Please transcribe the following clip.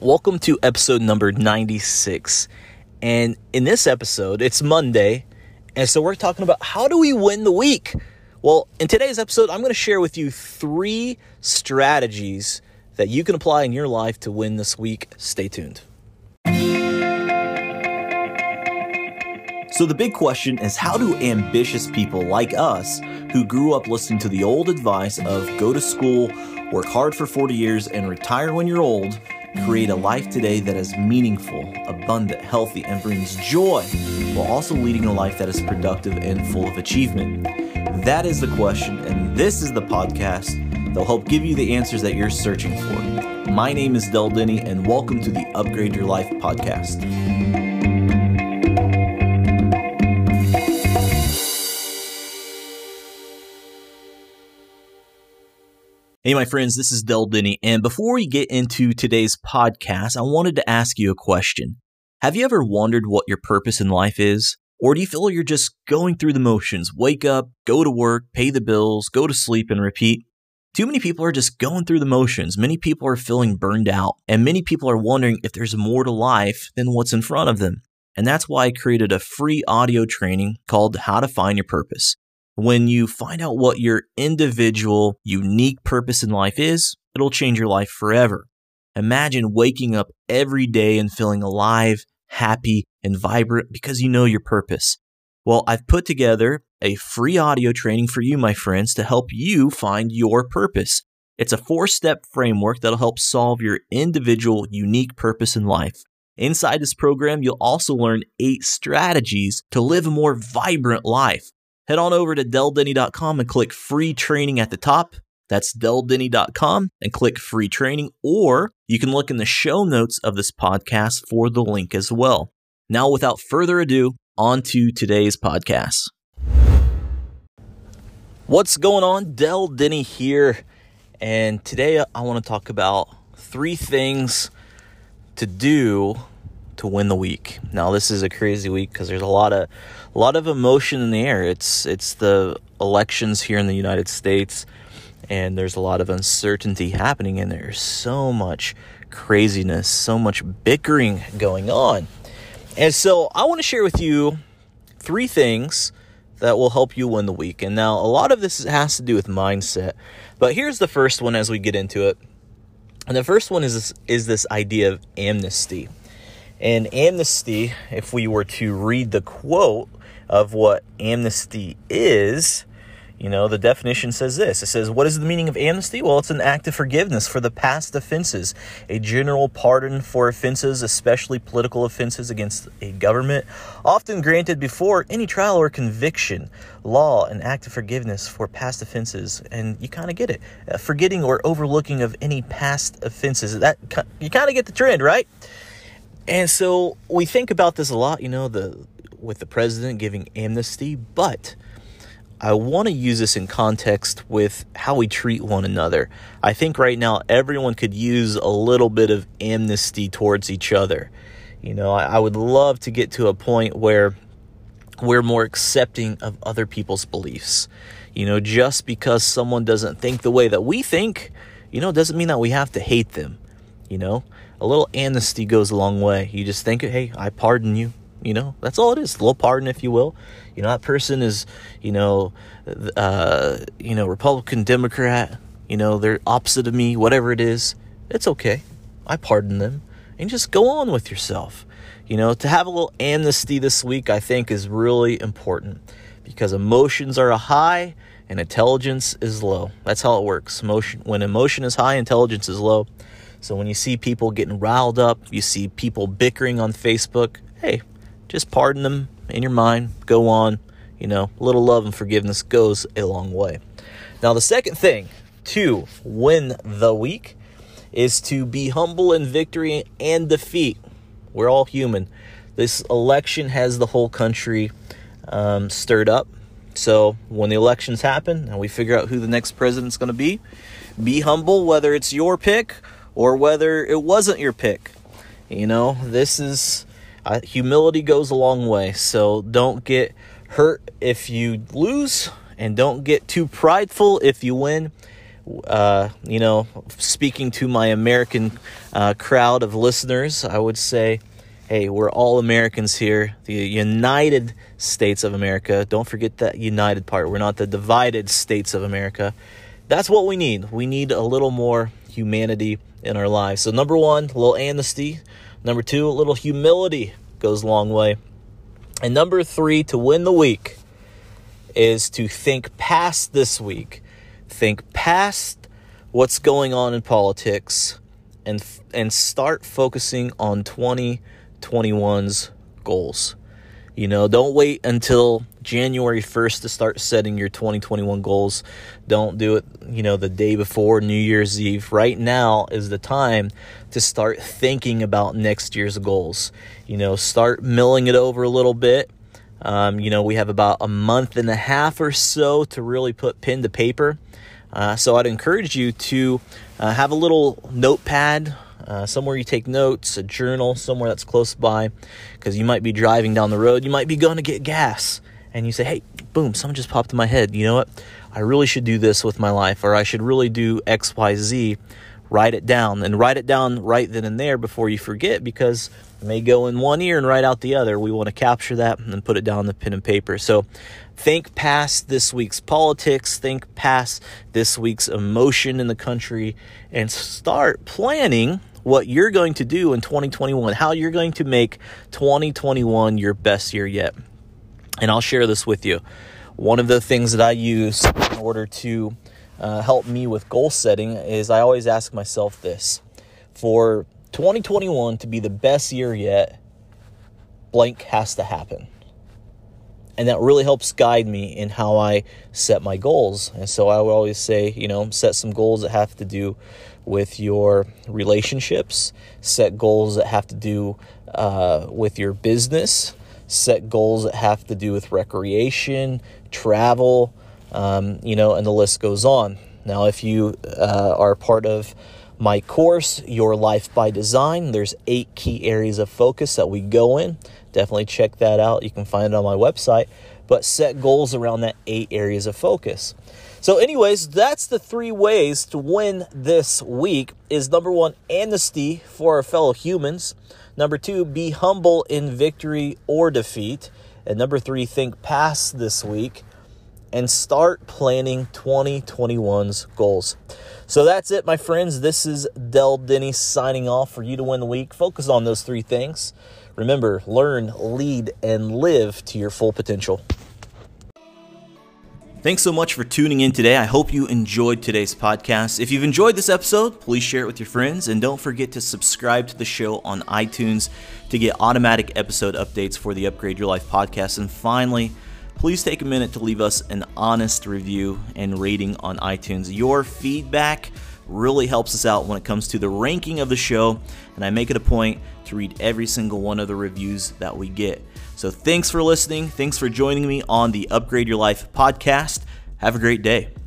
Welcome to episode number 96. And in this episode, it's Monday, and so we're talking about how do we win the week? Well, in today's episode, I'm going to share with you three strategies that you can apply in your life to win this week. Stay tuned. So, the big question is how do ambitious people like us, who grew up listening to the old advice of go to school, work hard for 40 years, and retire when you're old, create a life today that is meaningful, abundant, healthy, and brings joy, while also leading a life that is productive and full of achievement? That is the question, and this is the podcast that'll help give you the answers that you're searching for. My name is Del Denny, and welcome to the Upgrade Your Life podcast. Hey, my friends, this is Del Denny. And before we get into today's podcast, I wanted to ask you a question. Have you ever wondered what your purpose in life is? Or do you feel you're just going through the motions? Wake up, go to work, pay the bills, go to sleep, and repeat? Too many people are just going through the motions. Many people are feeling burned out, and many people are wondering if there's more to life than what's in front of them. And that's why I created a free audio training called How to Find Your Purpose. When you find out what your individual, unique purpose in life is, it'll change your life forever. Imagine waking up every day and feeling alive, happy, and vibrant because you know your purpose. Well, I've put together a free audio training for you, my friends, to help you find your purpose. It's a four step framework that'll help solve your individual, unique purpose in life. Inside this program, you'll also learn eight strategies to live a more vibrant life head on over to deldenny.com and click free training at the top. That's deldenny.com and click free training, or you can look in the show notes of this podcast for the link as well. Now, without further ado, on to today's podcast. What's going on? Del Denny here, and today I want to talk about three things to do to win the week. Now, this is a crazy week because there's a lot of a lot of emotion in the air. It's it's the elections here in the United States, and there's a lot of uncertainty happening, and there's so much craziness, so much bickering going on. And so, I want to share with you three things that will help you win the week. And now, a lot of this has to do with mindset, but here's the first one as we get into it. And the first one is this, is this idea of amnesty. And amnesty, if we were to read the quote of what amnesty is, you know, the definition says this. It says, What is the meaning of amnesty? Well, it's an act of forgiveness for the past offenses, a general pardon for offenses, especially political offenses against a government, often granted before any trial or conviction. Law, an act of forgiveness for past offenses. And you kind of get it. Uh, forgetting or overlooking of any past offenses. That You kind of get the trend, right? And so we think about this a lot, you know, the with the president giving amnesty, but I want to use this in context with how we treat one another. I think right now everyone could use a little bit of amnesty towards each other. You know, I, I would love to get to a point where we're more accepting of other people's beliefs. You know, just because someone doesn't think the way that we think, you know, doesn't mean that we have to hate them. You know, a little amnesty goes a long way. You just think, hey, I pardon you. You know, that's all it is. A little pardon, if you will. You know, that person is, you know, uh, you know, Republican, Democrat. You know, they're opposite of me. Whatever it is, it's okay. I pardon them, and just go on with yourself. You know, to have a little amnesty this week, I think, is really important because emotions are high and intelligence is low. That's how it works. Emotion when emotion is high, intelligence is low. So when you see people getting riled up, you see people bickering on Facebook, hey, just pardon them in your mind, go on. You know, a little love and forgiveness goes a long way. Now, the second thing to win the week is to be humble in victory and defeat. We're all human. This election has the whole country um, stirred up. So when the elections happen and we figure out who the next president's going to be, be humble whether it's your pick or whether it wasn't your pick. You know, this is uh, humility goes a long way. So don't get hurt if you lose and don't get too prideful if you win. uh, you know, speaking to my American uh, crowd of listeners, I would say, hey, we're all Americans here. The United States of America. Don't forget that united part. We're not the divided states of America. That's what we need. We need a little more humanity in our lives. So, number one, a little amnesty. Number two, a little humility goes a long way. And number three, to win the week, is to think past this week think past what's going on in politics and and start focusing on 2021's goals. You know, don't wait until January 1st to start setting your 2021 goals. Don't do it, you know, the day before New Year's Eve. Right now is the time to start thinking about next year's goals. You know, start milling it over a little bit. Um, you know, we have about a month and a half or so to really put pen to paper uh, so I'd encourage you to uh, have a little notepad, uh, somewhere you take notes, a journal, somewhere that's close by, because you might be driving down the road, you might be going to get gas, and you say, hey, boom, someone just popped in my head. You know what? I really should do this with my life, or I should really do X, Y, Z. Write it down and write it down right then and there before you forget because it may go in one ear and right out the other. We want to capture that and put it down on the pen and paper. So Think past this week's politics, think past this week's emotion in the country, and start planning what you're going to do in 2021, how you're going to make 2021 your best year yet. And I'll share this with you. One of the things that I use in order to uh, help me with goal setting is I always ask myself this for 2021 to be the best year yet, blank has to happen and that really helps guide me in how I set my goals. And so I would always say, you know, set some goals that have to do with your relationships, set goals that have to do uh, with your business, set goals that have to do with recreation, travel, um, you know, and the list goes on. Now, if you uh, are part of my course, Your Life by Design, there's eight key areas of focus that we go in definitely check that out. You can find it on my website. But set goals around that eight areas of focus. So, anyways, that's the three ways to win this week. Is number one, amnesty for our fellow humans. Number two, be humble in victory or defeat. And number three, think past this week and start planning 2021's goals. So that's it, my friends. This is Del Denny signing off for you to win the week. Focus on those three things. Remember, learn, lead, and live to your full potential. Thanks so much for tuning in today. I hope you enjoyed today's podcast. If you've enjoyed this episode, please share it with your friends and don't forget to subscribe to the show on iTunes to get automatic episode updates for the Upgrade Your Life podcast. And finally, please take a minute to leave us an honest review and rating on iTunes. Your feedback really helps us out when it comes to the ranking of the show, and I make it a point to read every single one of the reviews that we get. So thanks for listening. Thanks for joining me on the Upgrade Your Life podcast. Have a great day.